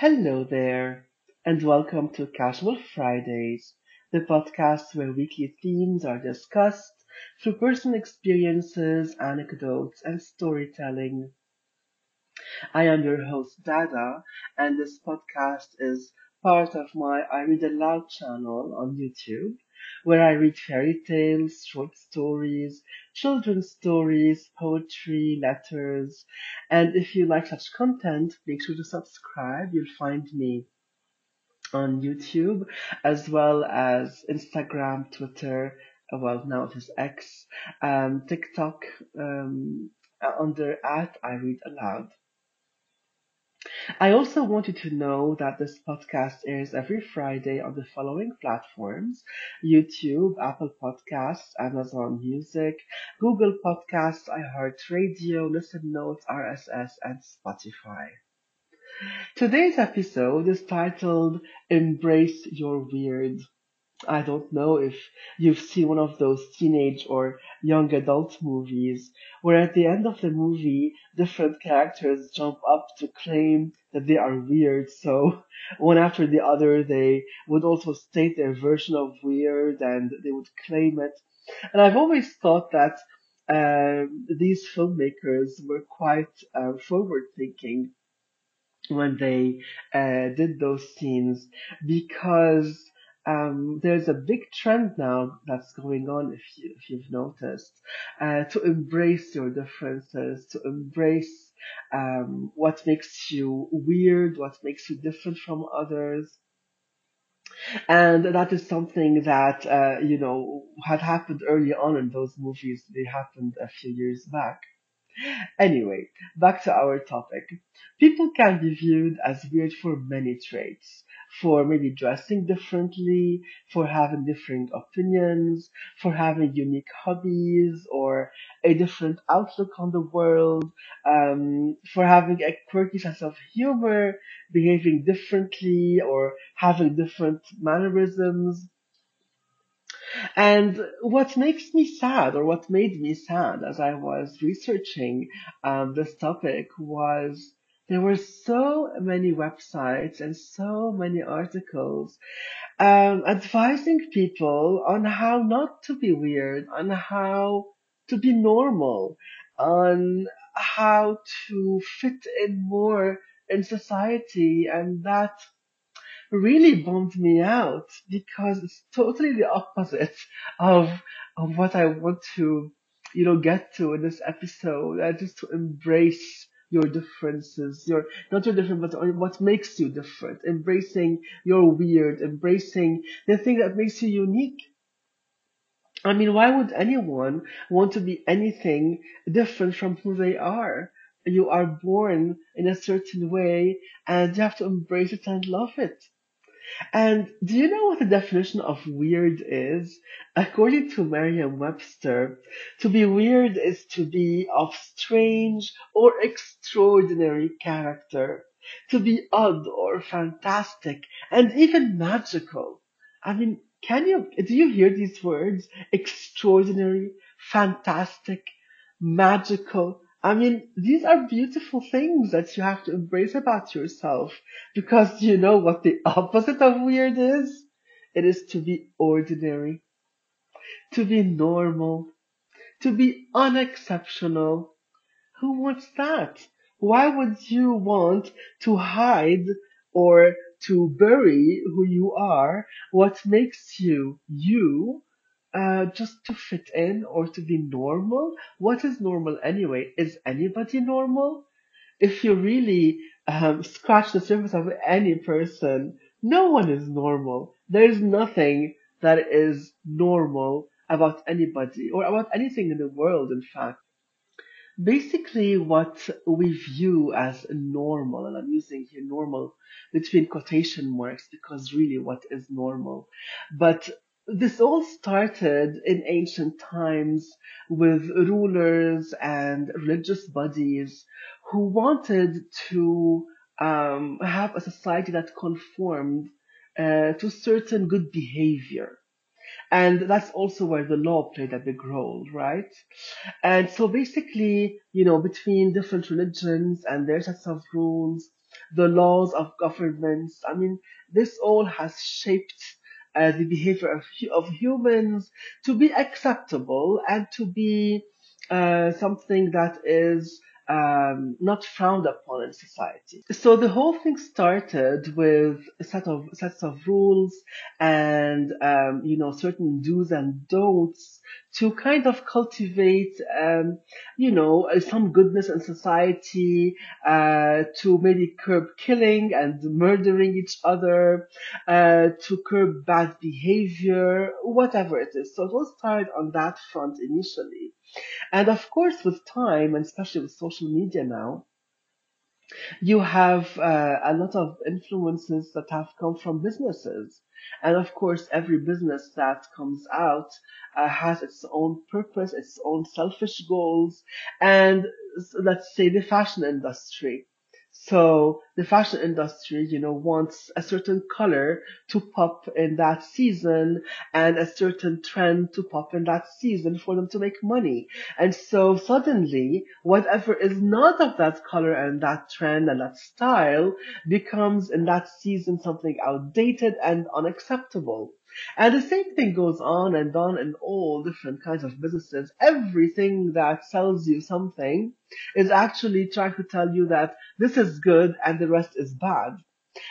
Hello there, and welcome to Casual Fridays, the podcast where weekly themes are discussed through personal experiences, anecdotes, and storytelling. I am your host, Dada, and this podcast is part of my I Read Aloud channel on YouTube, where I read fairy tales, short stories, children's stories, poetry, letters, and if you like such content, make sure to subscribe. You'll find me on YouTube as well as Instagram, Twitter, uh, well now it is X, um, TikTok, um, uh, under at I Read Aloud. I also want you to know that this podcast airs every Friday on the following platforms YouTube, Apple Podcasts, Amazon Music, Google Podcasts, iHeartRadio, Listen Notes, RSS, and Spotify. Today's episode is titled Embrace Your Weird. I don't know if you've seen one of those teenage or young adult movies where at the end of the movie, different characters jump up to claim that they are weird. So one after the other, they would also state their version of weird and they would claim it. And I've always thought that um, these filmmakers were quite uh, forward thinking when they uh, did those scenes because um, there's a big trend now that's going on if you if you've noticed uh, to embrace your differences to embrace um, what makes you weird what makes you different from others and that is something that uh, you know had happened early on in those movies they happened a few years back Anyway, back to our topic. People can be viewed as weird for many traits. For maybe dressing differently, for having different opinions, for having unique hobbies or a different outlook on the world, um, for having a quirky sense of humor, behaving differently, or having different mannerisms. And what makes me sad, or what made me sad as I was researching um, this topic, was there were so many websites and so many articles um, advising people on how not to be weird, on how to be normal, on how to fit in more in society, and that really bummed me out because it's totally the opposite of of what I want to, you know, get to in this episode. Uh, just to embrace your differences, your not your different, but what makes you different. Embracing your weird, embracing the thing that makes you unique. I mean, why would anyone want to be anything different from who they are? You are born in a certain way and you have to embrace it and love it. And do you know what the definition of weird is? According to Merriam-Webster, to be weird is to be of strange or extraordinary character, to be odd or fantastic and even magical. I mean, can you, do you hear these words? Extraordinary, fantastic, magical. I mean, these are beautiful things that you have to embrace about yourself because you know what the opposite of weird is? It is to be ordinary, to be normal, to be unexceptional. Who wants that? Why would you want to hide or to bury who you are? What makes you you? Uh, just to fit in or to be normal. What is normal anyway? Is anybody normal? If you really um, scratch the surface of any person, no one is normal. There is nothing that is normal about anybody or about anything in the world, in fact. Basically, what we view as normal, and I'm using here normal between quotation marks because really what is normal, but this all started in ancient times with rulers and religious bodies who wanted to um, have a society that conformed uh, to certain good behavior. And that's also where the law played a big role, right? And so basically, you know, between different religions and their sets of rules, the laws of governments. I mean, this all has shaped uh, the behavior of, of humans to be acceptable and to be uh, something that is um, not frowned upon in society. So the whole thing started with a set of sets of rules and um, you know certain do's and don'ts to kind of cultivate um, you know some goodness in society, uh, to maybe curb killing and murdering each other, uh, to curb bad behavior, whatever it is. So it all started on that front initially. And of course, with time, and especially with social media now, you have uh, a lot of influences that have come from businesses. And of course, every business that comes out uh, has its own purpose, its own selfish goals. And let's say the fashion industry. So the fashion industry, you know, wants a certain color to pop in that season and a certain trend to pop in that season for them to make money. And so suddenly, whatever is not of that color and that trend and that style becomes in that season something outdated and unacceptable. And the same thing goes on and on in all different kinds of businesses. Everything that sells you something is actually trying to tell you that this is good and the rest is bad.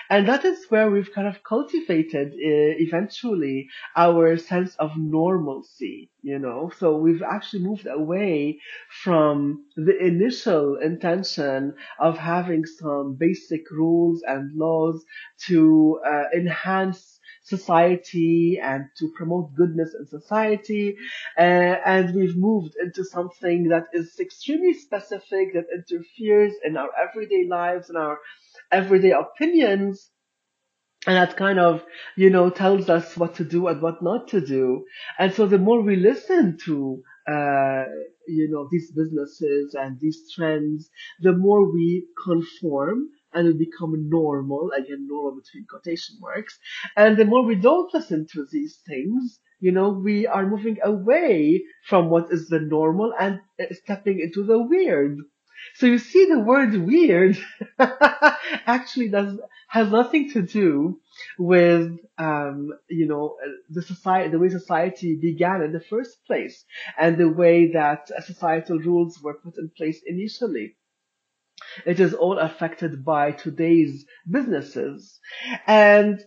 And that is where we've kind of cultivated uh, eventually our sense of normalcy, you know. So we've actually moved away from the initial intention of having some basic rules and laws to uh, enhance society and to promote goodness in society. Uh, and we've moved into something that is extremely specific, that interferes in our everyday lives and our everyday opinions and that kind of you know tells us what to do and what not to do and so the more we listen to uh, you know these businesses and these trends the more we conform and we become normal again normal between quotation marks. And the more we don't listen to these things you know we are moving away from what is the normal and stepping into the weird. So you see the word weird actually does has nothing to do with um, you know the society the way society began in the first place and the way that societal rules were put in place initially it is all affected by today's businesses. And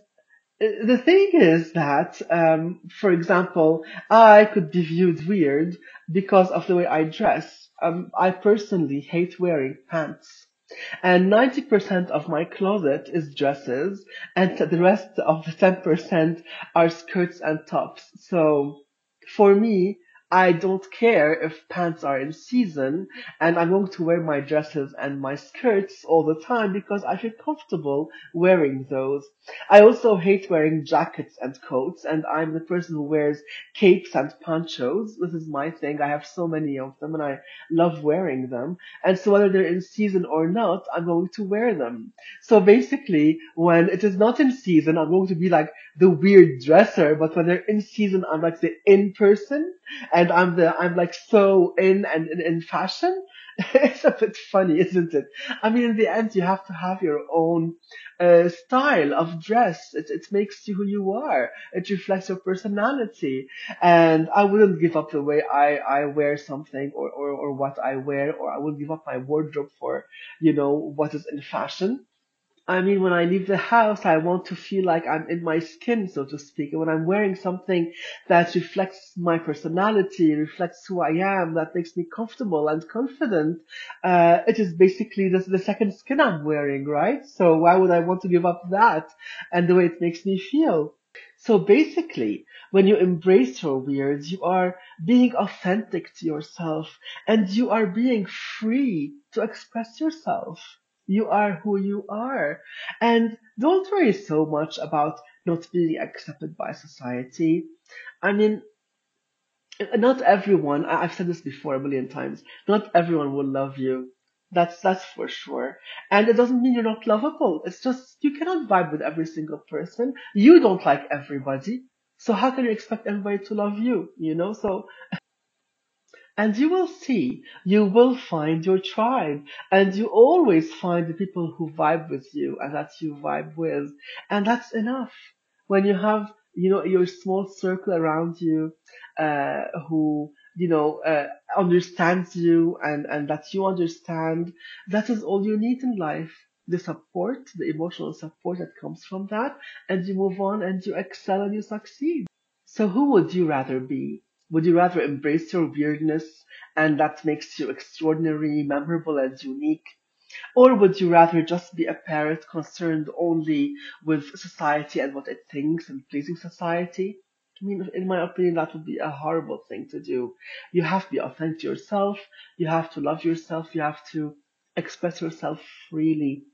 uh, the thing is that um, for example i could be viewed weird because of the way i dress. Um, i personally hate wearing pants. And 90% of my closet is dresses, and the rest of the 10% are skirts and tops. So for me, I don't care if pants are in season, and I'm going to wear my dresses and my skirts all the time because I feel comfortable wearing those. I also hate wearing jackets and coats, and I'm the person who wears capes and ponchos. This is my thing. I have so many of them, and I love wearing them. And so whether they're in season or not, I'm going to wear them. So basically, when it is not in season, I'm going to be like the weird dresser, but when they're in season, I'm like the in person, and I'm the, I'm like so in and in, fashion. It's a bit funny, isn't it? I mean, in the end, you have to have your own uh, style of dress. It, it makes you who you are. It reflects your personality. And I wouldn't give up the way I, I wear something or, or, or what I wear, or I would give up my wardrobe for, you know, what is in fashion. I mean, when I leave the house, I want to feel like I'm in my skin, so to speak. And when I'm wearing something that reflects my personality, reflects who I am, that makes me comfortable and confident, uh, it is basically the, the second skin I'm wearing, right? So why would I want to give up that and the way it makes me feel? So basically, when you embrace your weird, you are being authentic to yourself and you are being free to express yourself. You are who you are. And don't worry so much about not being accepted by society. I mean, not everyone, I've said this before a million times, not everyone will love you. That's, that's for sure. And it doesn't mean you're not lovable. It's just, you cannot vibe with every single person. You don't like everybody. So how can you expect everybody to love you? You know? So And you will see, you will find your tribe, and you always find the people who vibe with you and that you vibe with, and that's enough. When you have, you know, your small circle around you, uh, who, you know, uh, understands you and, and that you understand, that is all you need in life. The support, the emotional support that comes from that, and you move on and you excel and you succeed. So who would you rather be? Would you rather embrace your weirdness and that makes you extraordinary, memorable, and unique? Or would you rather just be a parrot concerned only with society and what it thinks and pleasing society? I mean, in my opinion, that would be a horrible thing to do. You have to be authentic yourself. You have to love yourself. You have to express yourself freely.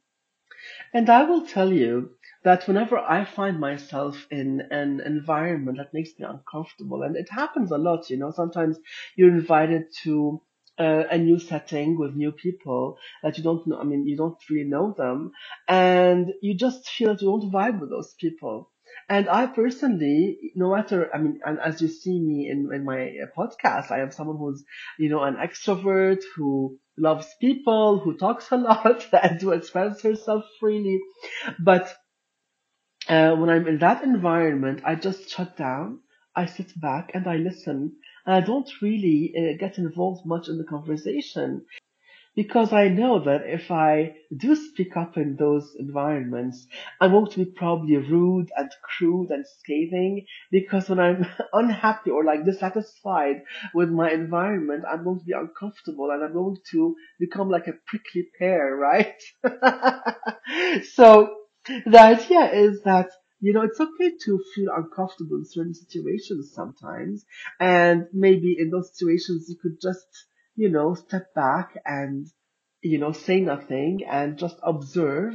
And I will tell you that whenever I find myself in an environment that makes me uncomfortable, and it happens a lot, you know, sometimes you're invited to uh, a new setting with new people that you don't know, I mean, you don't really know them, and you just feel that you don't vibe with those people. And I personally, no matter, I mean, and as you see me in, in my uh, podcast, I am someone who's, you know, an extrovert who loves people, who talks a lot and who expresses herself freely. But uh, when I'm in that environment, I just shut down, I sit back and I listen. And I don't really uh, get involved much in the conversation because I know that if I do speak up in those environments, I'm going to be probably rude and crude and scathing because when I'm unhappy or like dissatisfied with my environment, I'm going to be uncomfortable and I'm going to become like a prickly pear, right? so the idea is that you know, it's okay to feel uncomfortable in certain situations sometimes. And maybe in those situations, you could just you know, step back and, you know, say nothing and just observe.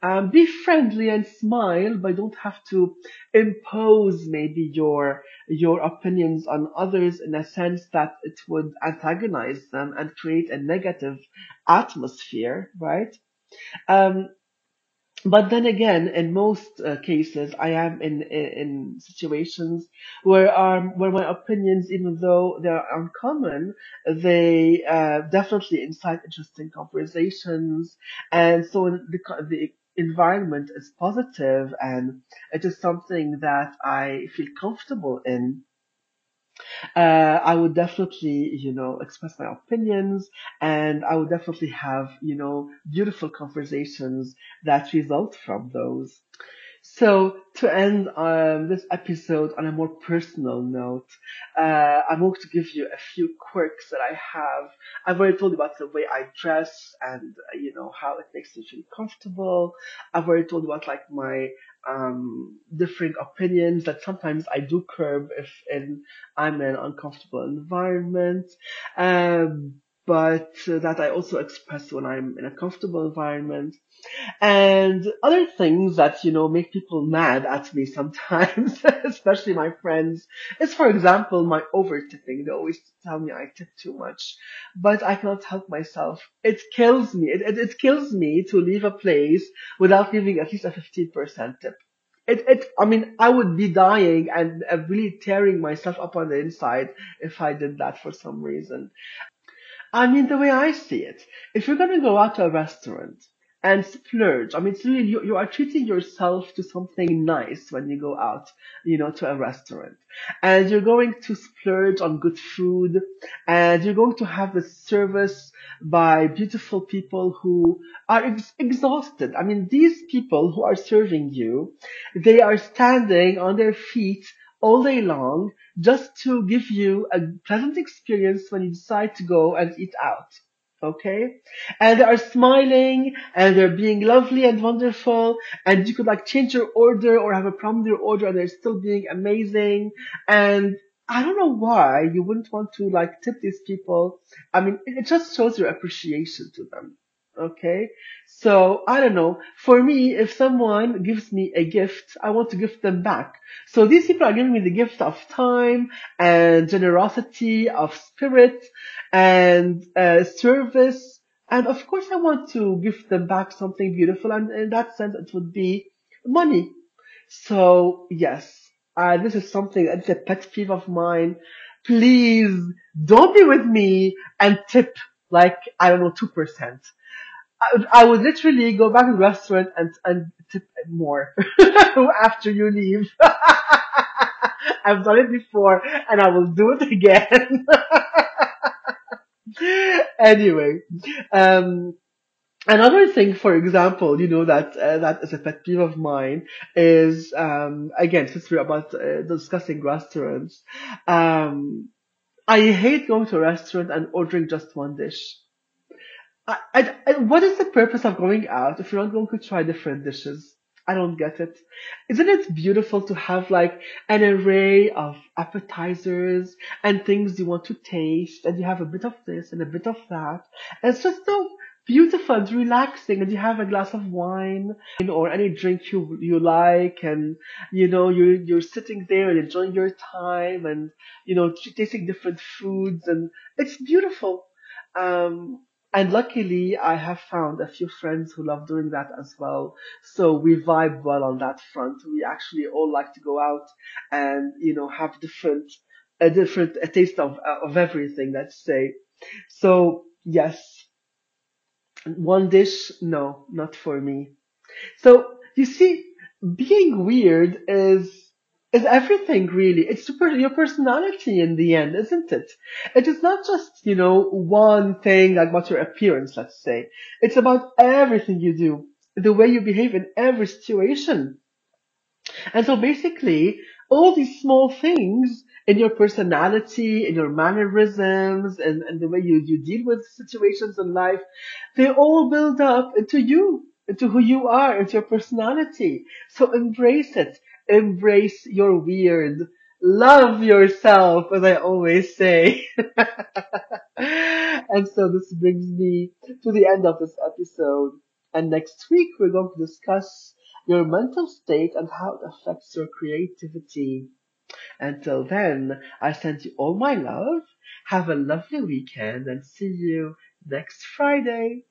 Um, be friendly and smile, but don't have to impose maybe your, your opinions on others in a sense that it would antagonize them and create a negative atmosphere, right? Um, but then again, in most uh, cases, I am in, in in situations where um where my opinions, even though they're uncommon, they uh, definitely incite interesting conversations, and so the the environment is positive, and it is something that I feel comfortable in uh, I would definitely, you know, express my opinions and I would definitely have, you know, beautiful conversations that result from those. So to end um, this episode on a more personal note, uh, I'm going to give you a few quirks that I have. I've already told you about the way I dress and uh, you know how it makes me feel comfortable. I've already told you about like my um, differing opinions that sometimes I do curb if in I'm in an uncomfortable environment. Um, but uh, that I also express when I'm in a comfortable environment. And other things that, you know, make people mad at me sometimes, especially my friends, is for example, my over tipping. They always tell me I tip too much, but I cannot help myself. It kills me. It, it, it kills me to leave a place without leaving at least a 15% tip. It, it, I mean, I would be dying and uh, really tearing myself up on the inside if I did that for some reason. I mean, the way I see it, if you're going to go out to a restaurant and splurge, I mean, it's really, you, you are treating yourself to something nice when you go out, you know, to a restaurant. And you're going to splurge on good food and you're going to have a service by beautiful people who are ex- exhausted. I mean, these people who are serving you, they are standing on their feet all day long just to give you a pleasant experience when you decide to go and eat out. Okay? And they are smiling and they're being lovely and wonderful and you could like change your order or have a problem with your order and they're still being amazing and I don't know why you wouldn't want to like tip these people. I mean, it just shows your appreciation to them. Okay. So I don't know. For me, if someone gives me a gift, I want to give them back. So these people are giving me the gift of time and generosity of spirit and uh, service. And of course, I want to give them back something beautiful. And in that sense, it would be money. So yes, uh, this is something that's a pet peeve of mine. please don't be with me and tip like, I don't know, 2%. I would, literally go back to the restaurant and, and tip more after you leave. I've done it before and I will do it again. anyway, um, Another thing, for example, you know that uh, that is a pet peeve of mine is um, again since we're about uh, discussing restaurants, um, I hate going to a restaurant and ordering just one dish. I, I, what is the purpose of going out if you're not going to try different dishes? I don't get it. Isn't it beautiful to have like an array of appetizers and things you want to taste, and you have a bit of this and a bit of that? And it's just so beautiful and relaxing, and you have a glass of wine or any drink you you like, and you know you're you're sitting there and enjoying your time, and you know tasting different foods, and it's beautiful. Um, and luckily, I have found a few friends who love doing that as well. So we vibe well on that front. We actually all like to go out and, you know, have different, a different, a taste of, of everything, let's say. So yes, one dish, no, not for me. So you see, being weird is is everything really. It's your personality in the end, isn't it? It is not just, you know, one thing like about your appearance, let's say. It's about everything you do, the way you behave in every situation. And so basically, all these small things in your personality, in your mannerisms, and, and the way you, you deal with situations in life, they all build up into you, into who you are, into your personality. So embrace it. Embrace your weird. Love yourself, as I always say. and so this brings me to the end of this episode. And next week, we're going to discuss your mental state and how it affects your creativity. Until then, I send you all my love. Have a lovely weekend and see you next Friday.